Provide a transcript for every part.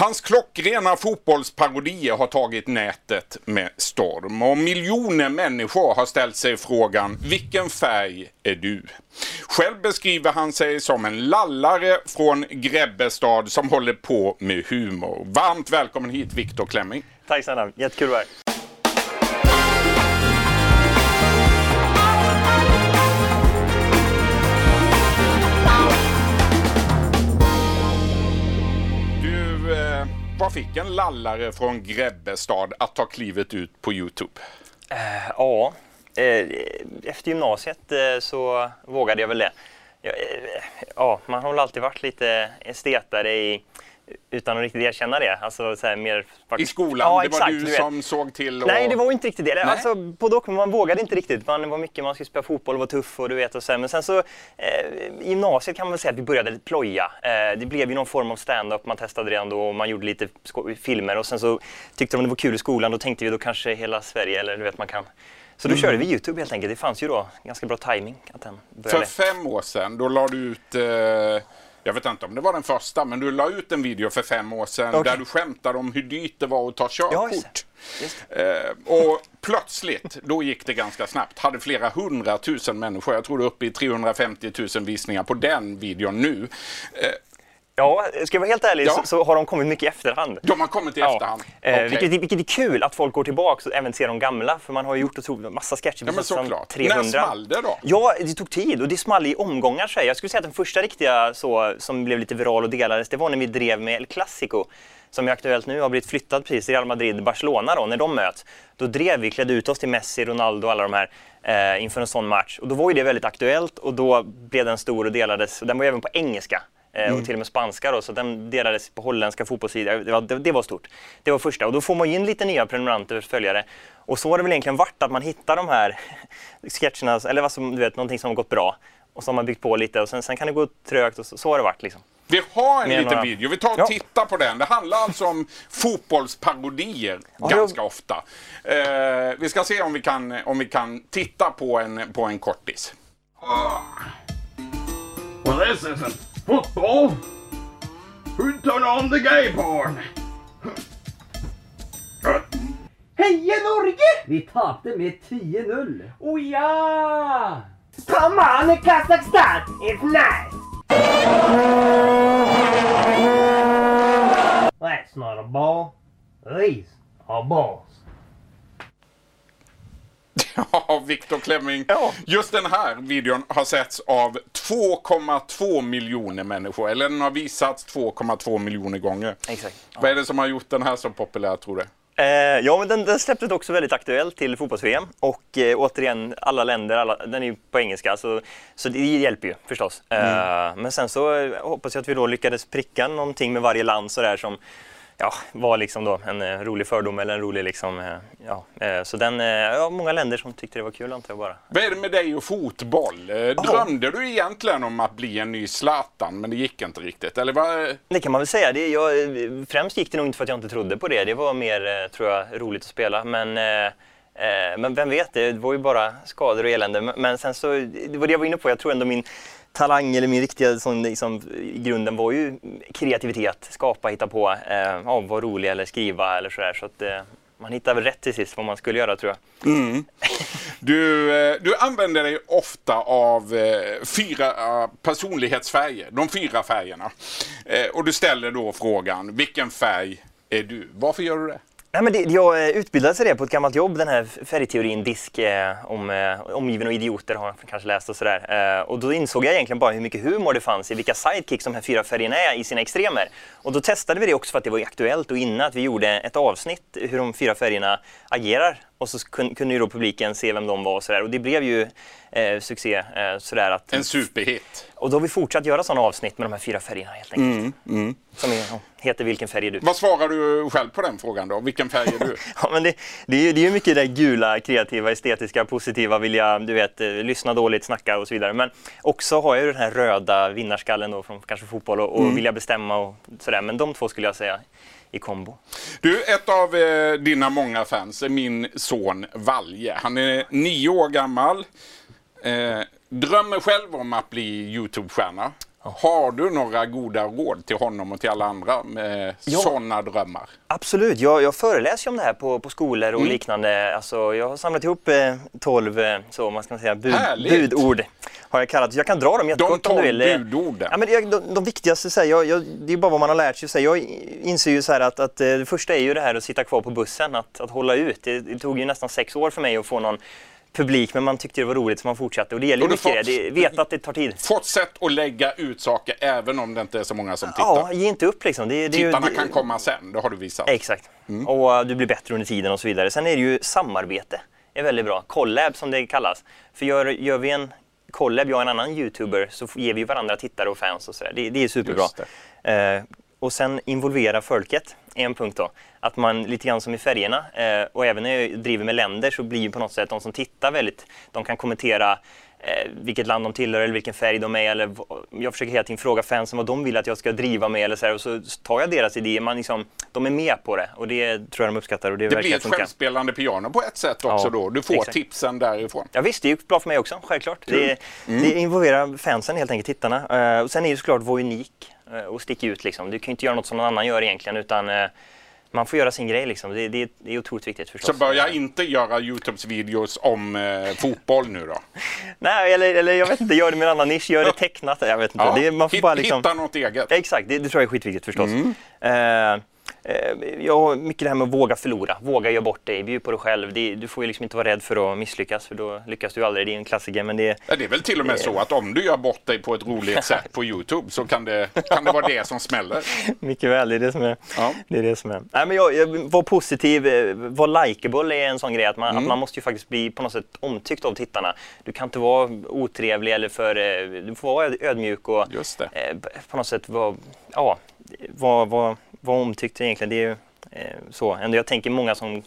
Hans klockrena fotbollsparodier har tagit nätet med storm och miljoner människor har ställt sig frågan vilken färg är du? Själv beskriver han sig som en lallare från Grebbestad som håller på med humor. Varmt välkommen hit Viktor Klemming. Tack snälla, jättekul att vara här. En lallare från Grebbestad att ta klivet ut på Youtube? Eh, ja, eh, efter gymnasiet eh, så vågade jag väl det. Ja, Ja, man har väl alltid varit lite estetare i, utan att riktigt erkänna det. Alltså, så här, mer, I skolan? Ja, det var exakt, du, vet. som såg till och... Nej, det var inte riktigt det. Nej. Alltså, både och, men man vågade inte riktigt. Man, var mycket, man skulle spela fotboll och vara tuff och du vet och så här. Men sen så, eh, gymnasiet kan man väl säga att vi började ploja. Eh, det blev ju någon form av stand-up, man testade redan då och man gjorde lite filmer och sen så tyckte de det var kul i skolan. Då tänkte vi då kanske hela Sverige, eller du vet man kan. Så då Mm. körde vi Youtube helt enkelt. Det fanns ju då ganska bra timing att den För började. fem år sedan, då la du ut, eh, jag vet inte om det var den första, men du la ut en video för fem år sedan Okej. där du skämtade om hur dyrt det var att ta körkort. Eh, och plötsligt, då gick det ganska snabbt, hade flera hundratusen människor, jag tror det är uppe i 350 000 visningar på den videon nu. Eh, Ja, ska jag vara helt ärlig Ja. så, så har de kommit mycket i efterhand. de har kommit i efterhand. Eh, Okej. vilket, vilket är kul att folk går tillbaka och även ser de gamla. För man har ju gjort otroligt massa sketcher. Ja, men såklart. 300. När small det då? Ja, det tog tid och det small i omgångar. Så här. jag skulle säga att den första riktiga så, som blev lite viral och delades, det var när vi drev med El Clasico. Som är aktuellt nu, har blivit flyttad precis till Real Madrid, Barcelona då, när de möts. Då drev vi, klädde ut oss till Messi, Ronaldo och alla de här eh, inför en sån match. Och då var ju det väldigt aktuellt och då blev den stor och delades. Och den var ju även på engelska. Eh, Mm. Och till och med spanska då, så den delades på holländska fotbollssidor. Det var, det, det var stort. Det var första. Och då får man in lite nya prenumeranter och följare. Och så har det väl egentligen varit att man hittar de här sketcherna, eller vad som, du vet, någonting som har gått bra. Och så har man byggt på lite och sen, sen kan det gå trögt och så, så har det varit liksom. Vi har en liten några- video, vi tar och Ja. tittar på den. Det handlar alltså om fotbollsparodier Ja, ganska jag- ofta. Eh, vi ska se om vi kan, om vi kan titta på en, på en kortis. Well, this isn't football. Who turned on the gay porn? Heia Norge! Vi tapte med 10-0. Oh ja! Come on, Kazakhstan! It's nice! That's not a ball. These are balls. Ja, Viktor Klemming. Ja. Just den här videon har setts av 2,2 miljoner människor. Eller den har visats 2,2 miljoner gånger. Exakt. Vad är det som har gjort den här så populär tror du? Eh, ja, men den, den släpptes också väldigt aktuellt till fotbolls-VM. Och eh, återigen, alla länder, alla, den är ju på engelska, så, så det hjälper ju förstås. Eh, men sen så eh, hoppas jag att vi då lyckades pricka någonting med varje land sådär som ja, var liksom då en eh, rolig fördom eller en rolig liksom, eh, ja. Eh, så den, ja, många länder som tyckte det var kul antar jag bara. Vad är det med dig och fotboll? Eh, Drömde du egentligen om att bli en ny Zlatan, men det gick inte riktigt? Eller vad? Det kan man väl säga. Det, jag, främst gick det nog inte för att jag inte trodde på det. Det var mer, tror jag, roligt att spela. Men, men vem vet, det var ju bara skador och elände. Men, men sen så, det var det jag var inne på. Jag tror ändå min talang eller min riktiga sån, liksom, i grunden var ju kreativitet. Skapa, hitta på, eh, ja, vara rolig eller skriva eller sådär. Så att eh, man hittar väl rätt till sist vad man skulle göra tror jag. Du, eh, du använder dig ofta av eh, fyra eh, personlighetsfärger, de fyra färgerna. Eh, och du ställer då frågan, vilken färg är du? Varför gör du det? Nej, men det, jag eh, utbildades utbildade sig det på ett gammalt jobb, den här färgteorin DISK eh, om eh, omgiven och idioter har jag kanske läst och sådär. Eh, och då insåg jag egentligen bara hur mycket humor det fanns i vilka sidekicks de här fyra färgerna är i sina extremer. Och då testade vi det också för att det var aktuellt och inne att vi gjorde ett avsnitt hur de fyra färgerna agerar och så kun, kunde ju då publiken se vem de var och sådär. Och det blev ju eh, succé. Eh, sådär att, En superhit. och då har vi fortsatt göra sådana avsnitt med de här fyra färgerna helt enkelt. Som är, heter Vilken färg är du? Vad svarar du själv på den frågan då? Vilken färg är du? Ja, men det, det, är ju, det är mycket det gula, kreativa, estetiska, positiva, vilja du vet, eh, lyssna dåligt, snacka och så vidare. Men också har jag ju den här röda vinnarskallen då från kanske fotboll och, och vilja bestämma och sådär. Men de två skulle jag säga i kombo. Du, ett av eh, dina många fans är min son Valje. Han är nio år gammal. Eh, drömmer själv om att bli Youtube-stjärna. Har du några goda råd till honom och till alla andra med Ja. sådana drömmar? Absolut, jag, jag föreläser om det här på, på skolor och liknande. Alltså, jag har samlat ihop eh, 12 eh, så, man ska säga, bud, budord. Har jag kallat. Jag kan dra dem De jättekort om du vill. Eh, budorden. Ja, men jag, de, de viktigaste, så här, jag, jag, det är bara vad man har lärt sig. Så här, jag inser ju så här att, att eh, det första är ju det här att sitta kvar på bussen, att, att hålla ut. Det, det tog ju nästan sex år för mig att få någon publik, men man tyckte det var roligt så man fortsatte. Och det gäller ju mycket fått- det. Veta att det tar tid. Fortsätt att lägga ut saker även om det inte är så många som tittar. Ja, ge inte upp liksom. Det, det, Tittarna det, kan komma sen, det har du visat. Exakt. Mm. Och uh, du blir bättre under tiden och så vidare. Sen är det ju samarbete. är väldigt bra. Collab som det kallas. För gör, gör vi en collab, jag och en annan youtuber, så ger vi varandra tittare och fans och sådär. Det, det är superbra. Och sen involvera folket är en punkt då. Att man lite grann som i färgerna eh, och även när jag driver med länder så blir ju på något sätt de som tittar väldigt, de kan kommentera eh, vilket land de tillhör eller vilken färg de är eller jag försöker hela tiden fråga fansen vad de vill att jag ska driva med eller så här, och så tar jag deras idéer. Man liksom, de är med på det och det tror jag de uppskattar och det, Det blir ett funka. självspelande piano på ett sätt också Ja, då. Du får exakt. tipsen därifrån. Ja visst, det är ju bra för mig också, självklart. Det, Mm. det involverar fansen helt enkelt, tittarna. Eh, och sen är det såklart vara unik och sticka ut liksom. Du kan inte göra något som någon annan gör egentligen utan eh, man får göra sin grej liksom. Det, det, det är otroligt viktigt förstås. Så börja inte göra Youtubes videos om eh, fotboll nu då. Nej, eller, eller jag vet inte, gör det med en annan nisch, gör det tecknat. Jag vet inte. Ja, det, man får hit- bara liksom... Hitta något eget. Exakt, det, det tror jag är skitviktigt förstås. Mm. Eh, eh, jag har mycket det här med att våga förlora, våga göra bort dig, bjud på dig själv. Det, du får ju liksom inte vara rädd för att misslyckas för då lyckas du aldrig. Det är en klassiker men det, Ja, det är väl till och med så att om du gör bort dig på ett roligt sätt på Youtube så kan det, kan det vara det som smäller. Mycket väl, det är det som är. Ja. Det är, det som är. Nej, men jag, jag, var positiv, eh, var likeable är en sån grej. Att man, Mm. att man måste ju faktiskt bli på något sätt omtyckt av tittarna. Du kan inte vara otrevlig eller för... eh, Du får vara ödmjuk och Just det. eh, på något sätt vara ja, var, var, var omtyckt egentligen. Det är ju eh, så. Ändå jag tänker många som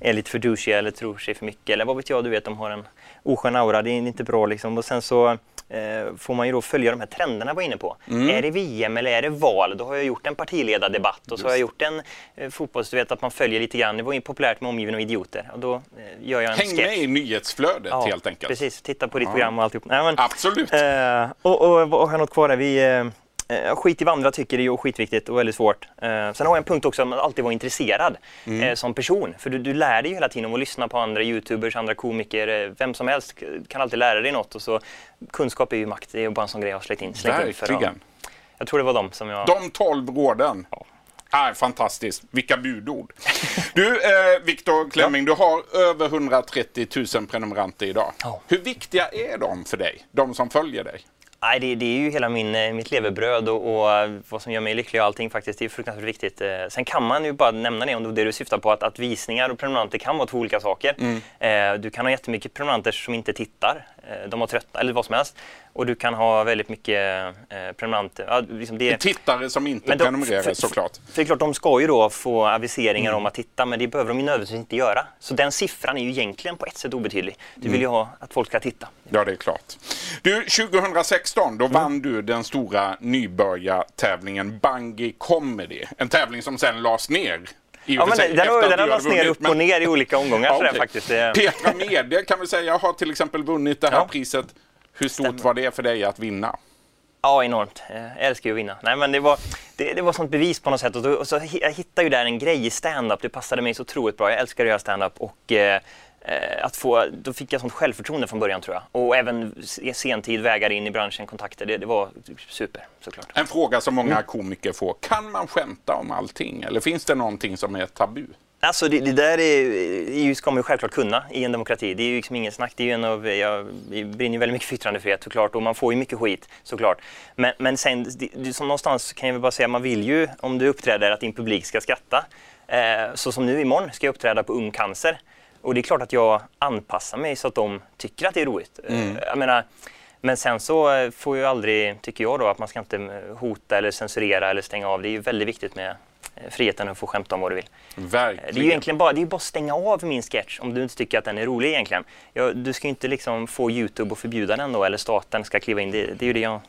är lite för douchiga eller tror sig för mycket. Eller vad vet jag, du vet, de har en oskön aura. Det är inte bra liksom. Och sen så eh, får man ju då följa de här trenderna jag var inne på. Mm. Är det VM eller är det val? Då har jag gjort en partiledardebatt och så har jag gjort en eh, fotbolls... Du vet att man följer lite grann. Det var ju populärt med omgiven av idioter. Och då eh, gör jag en Häng sketch. med i nyhetsflödet Ja, helt enkelt. Precis, titta på ditt Ja. program och alltihop. Nej, men, Absolut. Eh, och, och vad har jag något kvar där? Vi, eh, skit i vad andra tycker är ju skitviktigt och väldigt svårt. Eh, sen har jag en punkt också om att alltid vara intresserad Mm. eh, som person. För du, du lär dig ju hela tiden om att lyssna på andra youtubers, andra komiker. Vem som helst kan alltid lära dig något. Och så, kunskap är ju makt. Det är ju bara en sån grej jag har slängt in. Slängt in för, ja. Verkligen. Jag tror det var de som jag... De tolv råden. Ah, fantastiskt, vilka budord. Du, eh, Viktor Klemming, du har över 130 000 prenumeranter idag. Ja. Hur viktiga är de för dig, de som följer dig? Nej, det, det är ju hela min, eh, mitt levebröd och, och eh, vad som gör mig lycklig och allting faktiskt. Det är fruktansvärt viktigt. Eh, Sen kan man ju bara nämna det om det är det du syftar på, att, att visningar och prenumeranter kan vara två olika saker. Eh, du kan ha jättemycket prenumeranter som inte tittar, de har tröttnat eller vad som helst. Och du kan ha väldigt mycket eh, prenumeranter. Ja, liksom det, Tittare som inte de- prenumererar för- såklart. för är klart, de ska ju då få aviseringar Mm. om att titta, men det behöver de ju nödvändigtvis inte göra. Så den siffran är ju egentligen på ett sätt obetydlig. Du Mm. vill ju ha att folk ska titta. Ja, det är klart. Du, 2016 Mm. då vann du den stora nybörjartävlingen Bungy Comedy. En tävling som sen lades ner. Ja, men sig, den, har- den har lagts ner upp och ner i olika omgångar Ja, okej. faktiskt. Petra Mede kan vi säga har till exempel vunnit det här Ja. priset. Hur stort Stämmer. var det för dig att vinna? Ja, enormt. Jag älskar ju att vinna. Nej, men det var, det, det var sånt bevis på något sätt. Och, då, och så, jag hittade ju där en grej i stand-up. Det passade mig så otroligt bra. Jag älskar att göra stand-up. Och, eh, att få, då fick jag sånt självförtroende från början tror jag. Och även se- sentid, vägar in i branschen, kontakter. Det, det var super såklart. En fråga som Mm. många komiker får. Kan man skämta om allting? Eller finns det någonting som är tabu? Alltså det, det där är, ska man ju självklart kunna i en demokrati. Det är ju liksom ingen snack. Det är en av, jag brinner ju väldigt mycket för yttrandefrihet såklart och man får ju mycket skit såklart. Men, men sen, det, det, som någonstans kan jag väl bara säga, man vill ju om du uppträder att din publik ska skratta. Eh, så som nu imorgon ska jag uppträda på Ung Cancer. Och det är klart att jag anpassar mig så att de tycker att det är roligt. Eh, Mm. Jag menar, men sen så eh, får ju aldrig, tycker jag då, att man ska inte eh, hota eller censurera eller stänga av. Det är ju väldigt viktigt med eh, friheten att få skämta om vad du vill. Verkligen. Det är ju egentligen bara, det är bara att stänga av min sketch om du inte tycker att den är rolig egentligen. Ja, du ska ju inte liksom få Youtube att förbjuda den då eller staten ska kliva in. Det, det är ju det jag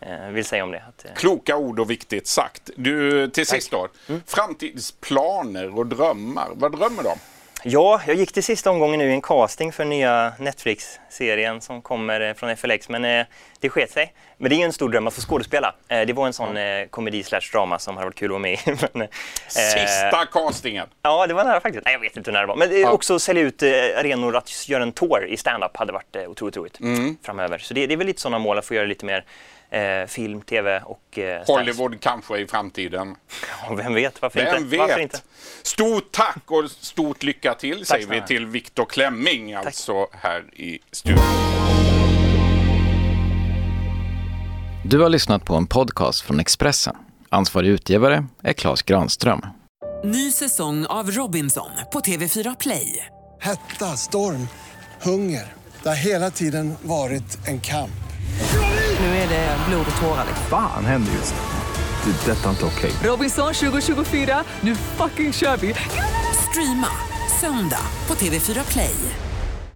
eh, vill säga om det. Eh, Kloka ord och viktigt sagt. Du, till sist då. Mm. Framtidsplaner och drömmar. Vad drömmer du om? Ja, jag gick till sista omgången nu i en casting för nya Netflix-serien som kommer eh, från FLX, men eh, det sket sig. Men det är ju en stor dröm att få skådespela. Eh, det var en sån eh, komedi slash drama som hade varit kul att vara med i. men, eh, Sista castingen. Ja, det var nära faktiskt. Nej, jag vet inte hur nära det var. Men det, Ja. också sälja ut eh, arenor, att göra en tour i stand-up hade varit eh, otroligt roligt Mm. framöver. Så det, det är väl lite sådana mål, att få göra lite mer eh, film, tv och eh, Hollywood kanske i framtiden. Ja, vem vet, varför Vem inte? Varför vet? inte? Stort tack och stort lycka till säger vi till Viktor Klemming, alltså här i studion. Du har lyssnat på en podcast från Expressen. Ansvarig utgivare är Klas Granström. Ny säsong av Robinson på TV4 Play. Hetta, storm, hunger. Det har hela tiden varit en kamp. Nu är det blod och tårar. Fan händer just nu. Det. är Detta är inte okej. Robinson 2024, nu fucking kör vi! Streama söndag på TV4 Play.